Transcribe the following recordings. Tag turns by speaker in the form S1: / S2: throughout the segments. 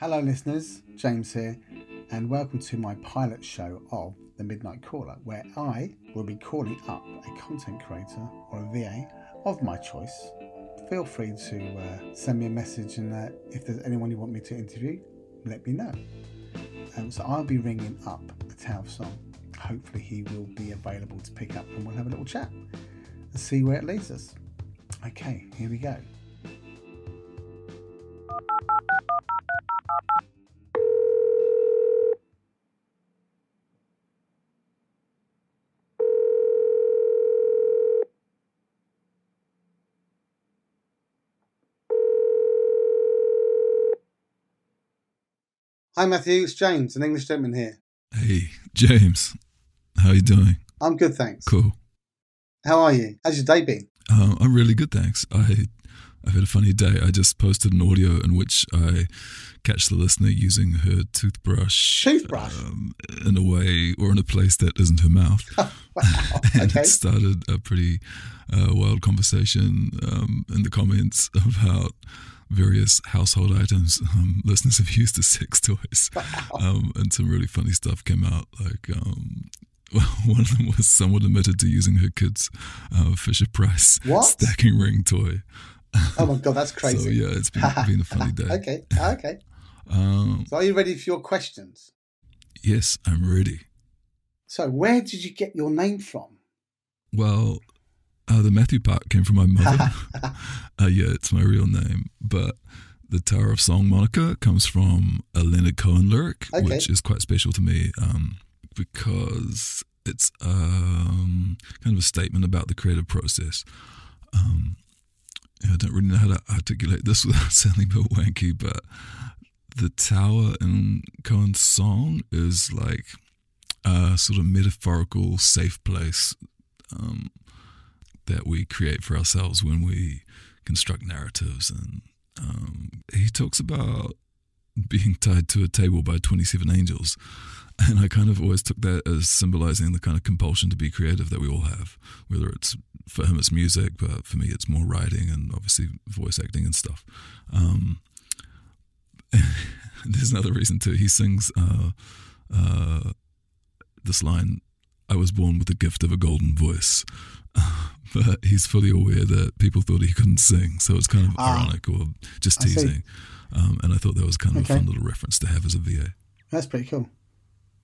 S1: Hello, listeners. James here, and welcome to my pilot show of The Midnight Caller, where I will be calling up a content creator or a VA of my choice. Feel free to uh, send me a message, and uh, if there's anyone you want me to interview, let me know. Um, so I'll be ringing up a of Song. Hopefully, he will be available to pick up, and we'll have a little chat and see where it leads us. Okay, here we go. Hi, Matthew. It's James, an English gentleman here.
S2: Hey, James. How you doing?
S1: I'm good, thanks.
S2: Cool.
S1: How are you? How's your day been?
S2: Uh, I'm really good, thanks. I I've had a funny day. I just posted an audio in which I catch the listener using her toothbrush,
S1: Toothbrush?
S2: um, in a way or in a place that isn't her mouth,
S1: wow.
S2: and
S1: Okay.
S2: it started a pretty uh, wild conversation um, in the comments about various household items um, listeners have used as sex toys, um, and some really funny stuff came out. Like um, one of them was someone admitted to using her kid's uh, Fisher Price
S1: What?
S2: stacking ring toy.
S1: Oh my god, that's crazy.
S2: So yeah, it's been, been a funny day.
S1: okay, okay.
S2: Um,
S1: So are you ready for your questions?
S2: yes, I'm ready.
S1: So where did you get your name from?
S2: Well, uh, the Matthew part came from my mother. uh, yeah, it's my real name, but the Tower of Song moniker comes from a Leonard Cohen lyric,
S1: Okay.
S2: which is quite special to me um, because it's um, kind of a statement about the creative process. Um, I don't really know how to articulate this without sounding a bit wanky, but the tower in Cohen's song is like a sort of metaphorical safe place um, that we create for ourselves when we construct narratives. And um, he talks about being tied to a table by 27 angels. And I kind of always took that as symbolizing the kind of compulsion to be creative that we all have, whether it's for him, it's music, but for me, it's more writing and obviously voice acting and stuff. Um, there's another reason too. He sings uh, uh, this line I was born with the gift of a golden voice. but he's fully aware that people thought he couldn't sing. So it's kind of
S1: Ah.
S2: ironic or just
S1: I
S2: teasing. Um, and I thought that was kind of
S1: Okay.
S2: a fun little reference to have as a VA.
S1: That's pretty cool.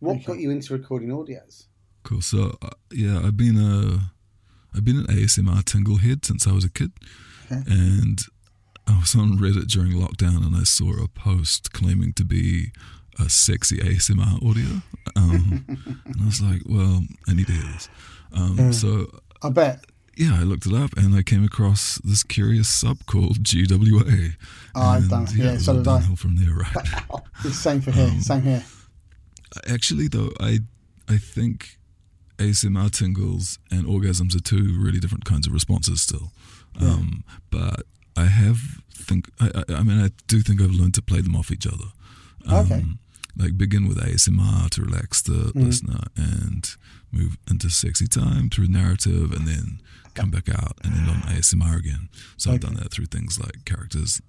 S1: What cool. got you into recording audios?
S2: Cool. So uh, yeah, I've been a I've been an ASMR tingle head since I was a kid,
S1: Okay.
S2: and I was on Reddit during lockdown and I saw a post claiming to be a sexy ASMR audio, um, and I was like, well, I need to hear this. Um,
S1: Yeah.
S2: So
S1: I bet.
S2: yeah, I looked it up and I came across this curious sub called GWA.
S1: Oh, I've done it. Yeah, so did I.
S2: downhill from there, right?
S1: It's same for here.
S2: Um,
S1: same here.
S2: Actually, though, I I think ASMR tingles and orgasms are two really different kinds of responses still.
S1: Yeah.
S2: Um, but I have think I, I I mean I do think I've learned to play them off each other. Um,
S1: Okay.
S2: Like begin with ASMR to relax the
S1: Mhm.
S2: listener and move into sexy time through narrative and then come back out and end on ASMR again. So I've done that through things like characters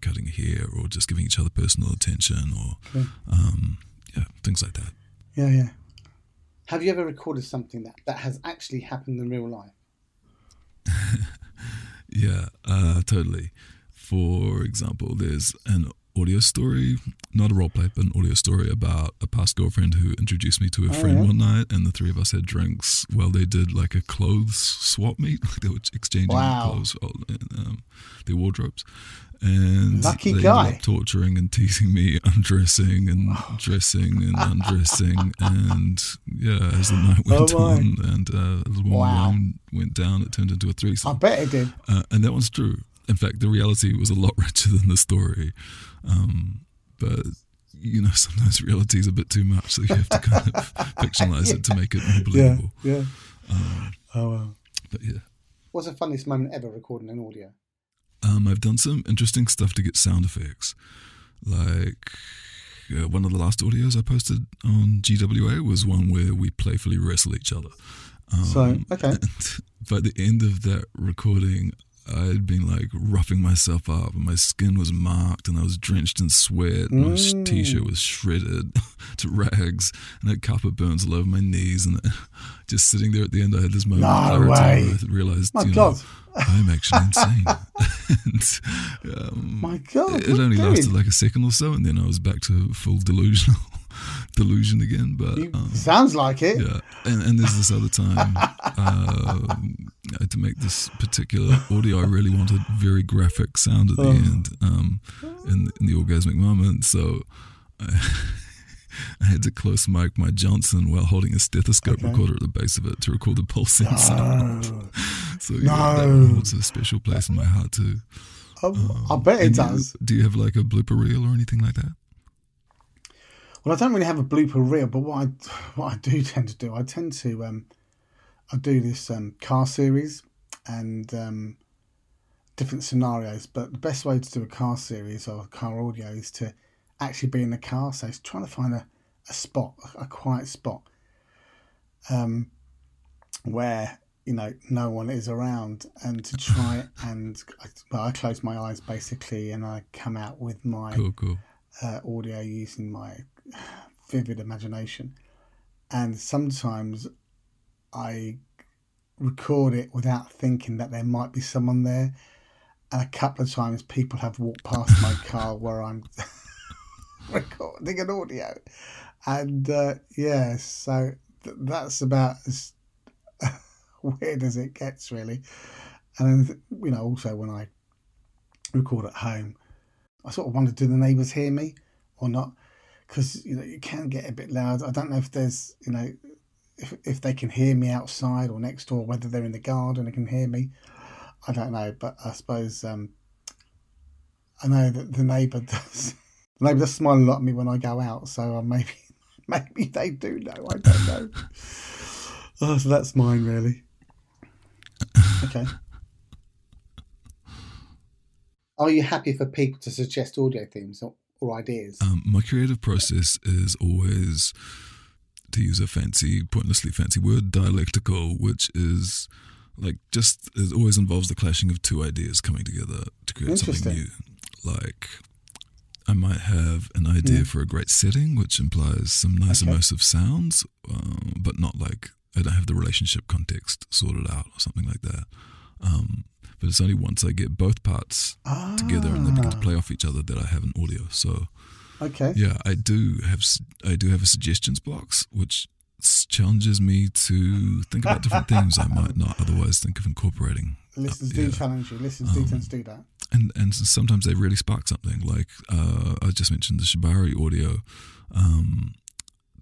S2: cutting hair or just giving each other personal attention or
S1: Okay.
S2: um, yeah, things like that.
S1: Yeah, yeah. Have you ever recorded something that, that has actually happened in real life?
S2: Yeah, uh, totally. For example, there's an audio story, not a role play, but an audio story about a past girlfriend who introduced me to a
S1: Oh,
S2: friend
S1: yeah?
S2: one night, and the three of us had drinks while they did like a clothes swap meet, like they were exchanging
S1: Wow.
S2: clothes, uh, um, their wardrobes. And
S1: Lucky
S2: they
S1: guy.
S2: torturing and teasing me, undressing and dressing and undressing, and yeah, as the night went
S1: Oh,
S2: on and uh, a little
S1: Wow.
S2: wine went down, it turned into a threesome.
S1: I bet it did.
S2: Uh, and that one's true. In fact, the reality was a lot richer than the story. Um, but you know, sometimes reality is a bit too much, so you have to kind of fictionalize it to make it more believable.
S1: yeah.
S2: Um,
S1: Oh, wow.
S2: but yeah,
S1: What's the funniest moment ever recording an audio?
S2: Um, I've done some interesting stuff to get sound effects. Like uh, one of the last audios I posted on GWA was one where we playfully wrestle each other. Um,
S1: So, okay.
S2: And by the end of that recording, I'd been like roughing myself up, and my skin was marked, and I was drenched in sweat. And My
S1: Mm.
S2: t-shirt was shredded to rags, and I had carpet burns all over my knees. And just sitting there at the end, I had this moment
S1: No
S2: of clarity where I realized,
S1: My
S2: you
S1: God.
S2: know, I'm actually insane. and, um,
S1: My God,
S2: it, only lasted
S1: doing?
S2: like a second or so, and then I was back to full delusional delusion again. But um,
S1: sounds like it.
S2: yeah, and, and there's this other time uh, to make this particular audio. I really wanted very graphic sound at the
S1: Oh.
S2: end um, in, in the orgasmic moment, so I, I had to close mic my Johnson while holding a stethoscope
S1: Okay.
S2: recorder at the base of it to record the pulsing sound.
S1: Oh,
S2: So yeah, that holds a special place in my heart too.
S1: oh, I bet it
S2: And you-
S1: does.
S2: do you have like a blooper reel or anything like that?
S1: Well, I don't really have a blooper reel, but what I what I do tend to do, I tend to um, I do this um, car series and um, different scenarios. But the best way to do a car series or car audio is to actually be in the car. So it's trying to find a, a spot, a, a quiet spot, um, where you know no one is around, and to try and well, I close my eyes basically, and I come out with my
S2: Cool, cool.
S1: uh, audio using my vivid imagination. And sometimes I record it without thinking that there might be someone there. And a couple of times people have walked past my car where I'm recording an audio. And uh, yeah, so th- that's about as weird as it gets, really. And then, you know, also when I record at home, I sort of wonder, do the neighbours hear me or not? Because you know you can get a bit loud. I don't know if there's you know if if they can hear me outside or next door, whether they're in the garden and can hear me. I don't know, but I suppose um, I know that the neighbour does. The neighbour does smile a lot at me when I go out, so uh, maybe maybe they do know. I don't know. oh, so that's mine really. Okay. Are you happy for people to suggest audio themes or, or ideas?
S2: Um, my creative process is always, to use a fancy, pointlessly fancy word, dialectical, which is like just it always involves the clashing of two ideas coming together to create something new. Like I might have an idea
S1: Yeah.
S2: for a great setting, which implies some nice
S1: Okay.
S2: immersive sounds, uh, but not like I don't have the relationship context sorted out or something like that. Um, but it's only once I get both parts together and they begin to
S1: Ah,
S2: play off each other that I have an audio. So
S1: Okay.
S2: yeah, I do have I do have a suggestions box, which challenges me to think about different themes I might not otherwise think of incorporating.
S1: Listeners do
S2: Yeah.
S1: challenge you. Listeners do
S2: Um,
S1: tend to do that.
S2: And and sometimes they really spark something. Like uh, I just mentioned the Shibari audio. Um,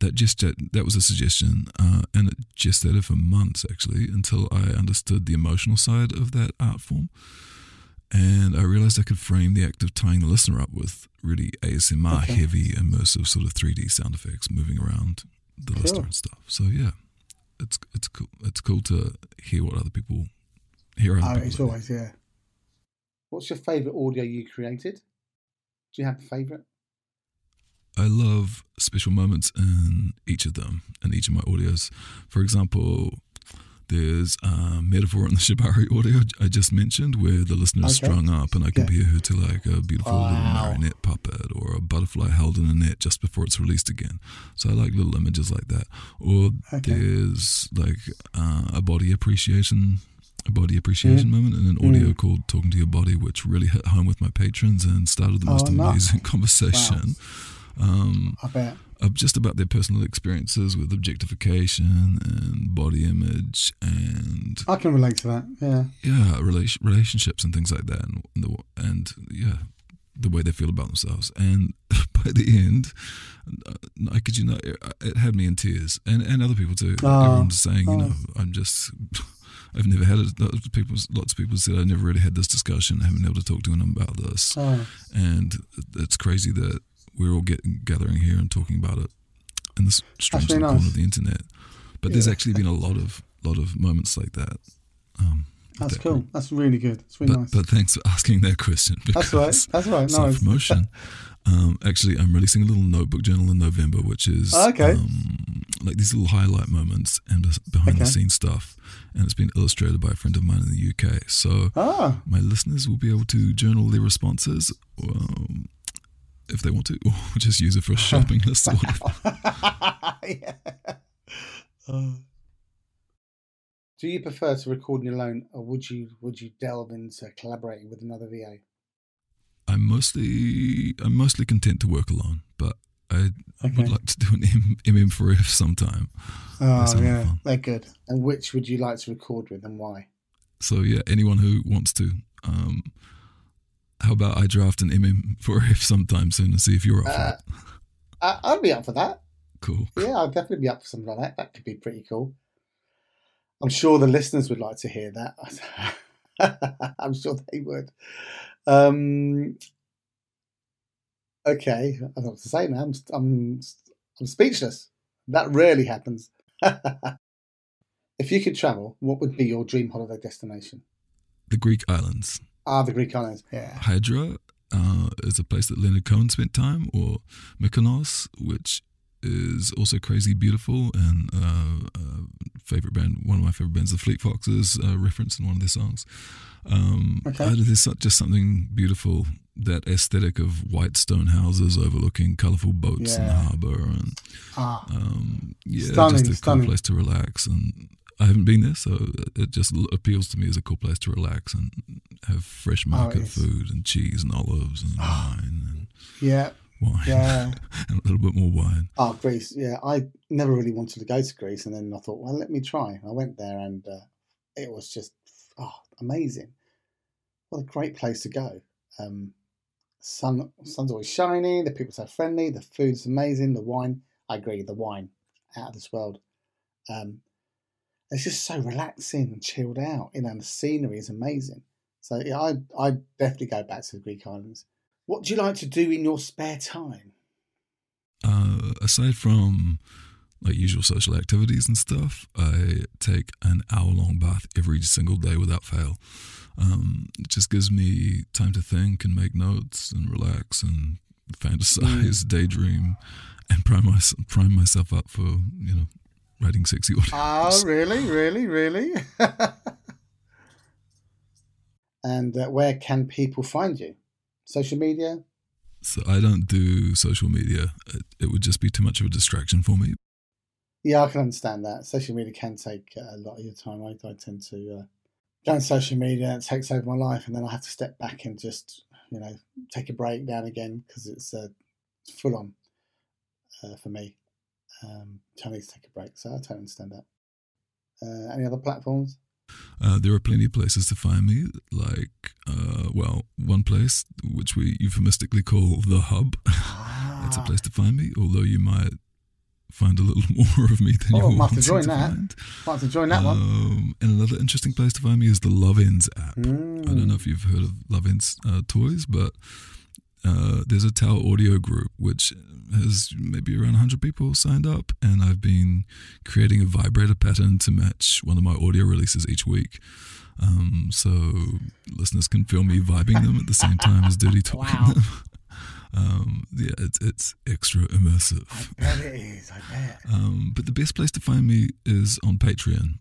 S2: that just that was a suggestion, uh, and it gestated for months actually until I understood the emotional side of that art form. And I realized I could frame the act of tying the listener up with really ASMR
S1: Okay.
S2: heavy, immersive sort of 3D sound effects moving around the listener and stuff. So yeah, it's it's cool. It's cool to hear what other people hear. Other
S1: Oh,
S2: people
S1: it's always yeah. What's your favourite audio you created? Do you have a favourite?
S2: I love special moments in each of them, in each of my audios. For example, there's a metaphor in the Shibari audio I just mentioned where the listener is
S1: Okay.
S2: strung up and I compare her to like a beautiful little marionette puppet or a butterfly held in a net just before it's released again. So I like little images like that. Or
S1: Okay.
S2: there's like uh, a body appreciation. A body appreciation
S1: Mm.
S2: moment in an audio
S1: Mm.
S2: called "Talking to Your Body," which really hit home with my patrons and started the most
S1: Oh, nice.
S2: amazing conversation. Um,
S1: I bet.
S2: of just about their personal experiences with objectification and body image and
S1: I can relate to that. Yeah.
S2: yeah relation, relationships and things like that and, the, and yeah the way they feel about themselves and by the end uh, I could you know it, it had me in tears and and other people too
S1: Oh,
S2: everyone's saying you know. I'm just I've never had it people lots of people said I never really had this discussion I haven't been able to talk to anyone about this
S1: Oh,
S2: and it's crazy that we're all getting gathering here and talking about it in this strange
S1: really
S2: corner
S1: nice.
S2: of the internet. But there's actually been a lot of lot of moments like that. Um,
S1: that's
S2: that
S1: cool.
S2: group.
S1: That's really good. It's really
S2: But
S1: nice.
S2: but thanks for asking that question.
S1: That's right. That's right.
S2: Self
S1: Nice.
S2: promotion. Um, actually, I'm releasing a little notebook journal in November, which is
S1: Okay.
S2: um, like these little highlight moments and behind the scenes stuff. And it's been illustrated by a friend of mine in the UK. So
S1: Ah,
S2: my listeners will be able to journal their responses um, if they want to, or just use it for a shopping list or whatever.
S1: yeah. Uh, do you prefer to record on your own, or would you would you delve into collaborating with another VA?
S2: I'm mostly I'm mostly content to work alone, but I
S1: Okay.
S2: would like to do an M- MM4F sometime.
S1: Oh yeah,
S2: fun.
S1: they're good. And which would you like to record with, and why?
S2: So yeah, anyone who wants to, um, how about I draft an MM4F sometime soon and see if you're up for
S1: Uh,
S2: it?
S1: I, I'd be up for that.
S2: Cool.
S1: Yeah, I'd definitely be up for something like that. That could be pretty cool. I'm sure the listeners would like to hear that. I'm sure they would. Um, okay, I don't know what to say now. I'm, I'm, I'm speechless. That rarely happens. if you could travel, what would be your dream holiday destination?
S2: The Greek islands.
S1: Ah, the Greek islands. Yeah.
S2: Hydra uh, is a place that Leonard Cohen spent time, or Mykonos, which is also crazy beautiful and uh, uh, favorite band. One of my favorite bands, the Fleet Foxes, uh, referenced in one of their songs. Um,
S1: Okay.
S2: uh, there's just something beautiful. That aesthetic of white stone houses overlooking colourful boats in the harbour, and
S1: Ah,
S2: um, yeah,
S1: Stunning,
S2: just a
S1: stunning.
S2: cool place to relax. And I haven't been there, so it just appeals to me as a cool place to relax and have fresh market
S1: is.
S2: food and cheese and olives and wine and
S1: yeah,
S2: wine
S1: yeah.
S2: and a little bit more wine.
S1: Oh, Greece. Yeah, I never really wanted to go to Greece, and then I thought, well, let me try. I went there, and uh, it was just oh, amazing. What a great place to go. Um, sun, sun's always shining. The people so friendly. The food's amazing. The wine, I agree. The wine, out of this world. Um, it's just so relaxing and chilled out. You know, and the scenery is amazing. So yeah, I I definitely go back to the Greek islands. What do you like to do in your spare time?
S2: Uh, aside from like usual social activities and stuff, I take an hour long bath every single day without fail. Um, it just gives me time to think and make notes and relax and fantasize, daydream, and prime, my, prime myself up for you know writing sexy audio.
S1: Oh, really, really, really? and uh, where can people find you? Social media?
S2: So I don't do social media. It, it would just be too much of a distraction for me.
S1: Yeah, I can understand that. Social media can take uh, a lot of your time. I, I tend to uh, go on social media, and it takes over my life, and then I have to step back and just, you know, take a break down again because it's uh, full on uh, for me. Um, to take a break, so I totally understand that. Uh, any other platforms?
S2: Uh, there are plenty of places to find me, like, uh, well, one place which we euphemistically call the hub. That's a
S1: Ah,
S2: place to find me, although you might find a little more of me than
S1: Oh,
S2: you're
S1: might have
S2: wanting
S1: to that.
S2: find.
S1: I'd like to join that one.
S2: Um, and another interesting place to find me is the Lovense app. I don't
S1: Mm.
S2: know if you've heard of Lovense uh, toys, but uh, there's a Tower Audio group which has maybe around 100 people signed up, and I've been creating a vibrator pattern to match one of my audio releases each week. Um, so listeners can feel me vibing them at the same time as Dirty talking
S1: Wow.
S2: them. Um, yeah, it's, it's extra immersive.
S1: I bet it is. I bet.
S2: Um, but the best place to find me is on Patreon.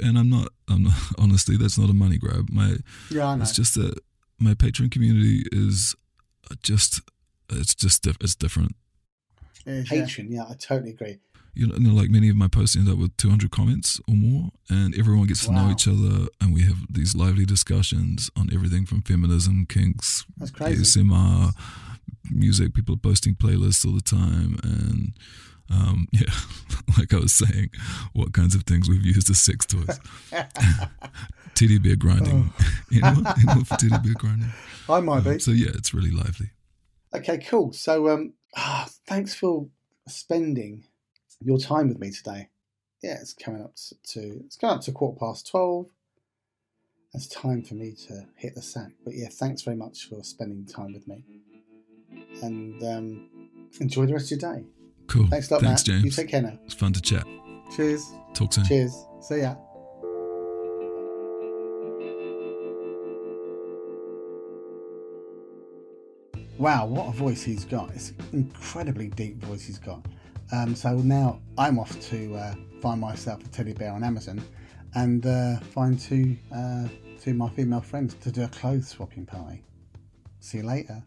S2: And I'm not, I'm not, honestly, that's not a money grab. My,
S1: Yeah, I know.
S2: it's just that my Patreon community is just, it's just, diff- it's different.
S1: It is, yeah. Patreon, yeah, I totally agree.
S2: You know, you know, like many of my posts end up with 200 comments or more, and everyone gets to know each other, and we have these lively discussions on everything from feminism, kinks,
S1: That's crazy.
S2: ASMR, music. People are posting playlists all the time, and um, yeah, like I was saying, what kinds of things we've used as sex toys. titty beer grinding. anyone? anyone for titty beer grinding?
S1: I might
S2: Um,
S1: be.
S2: so yeah, it's really lively.
S1: Okay, cool. So, um, ah, thanks for spending your time with me today. Yeah, it's coming up to, to it's coming up to quarter past twelve. It's time for me to hit the sack. But yeah, thanks very much for spending time with me, and um, enjoy the rest of your day.
S2: Cool.
S1: Thanks a lot,
S2: Thanks,
S1: Matt. You take care now.
S2: It's fun to chat.
S1: Cheers.
S2: Talk soon.
S1: Cheers. See ya. Wow, what a voice he's got! It's an incredibly deep voice he's got. Um, so now I'm off to uh, find myself a teddy bear on Amazon and uh, find two uh, two of my female friends to do a clothes swapping party. See you later.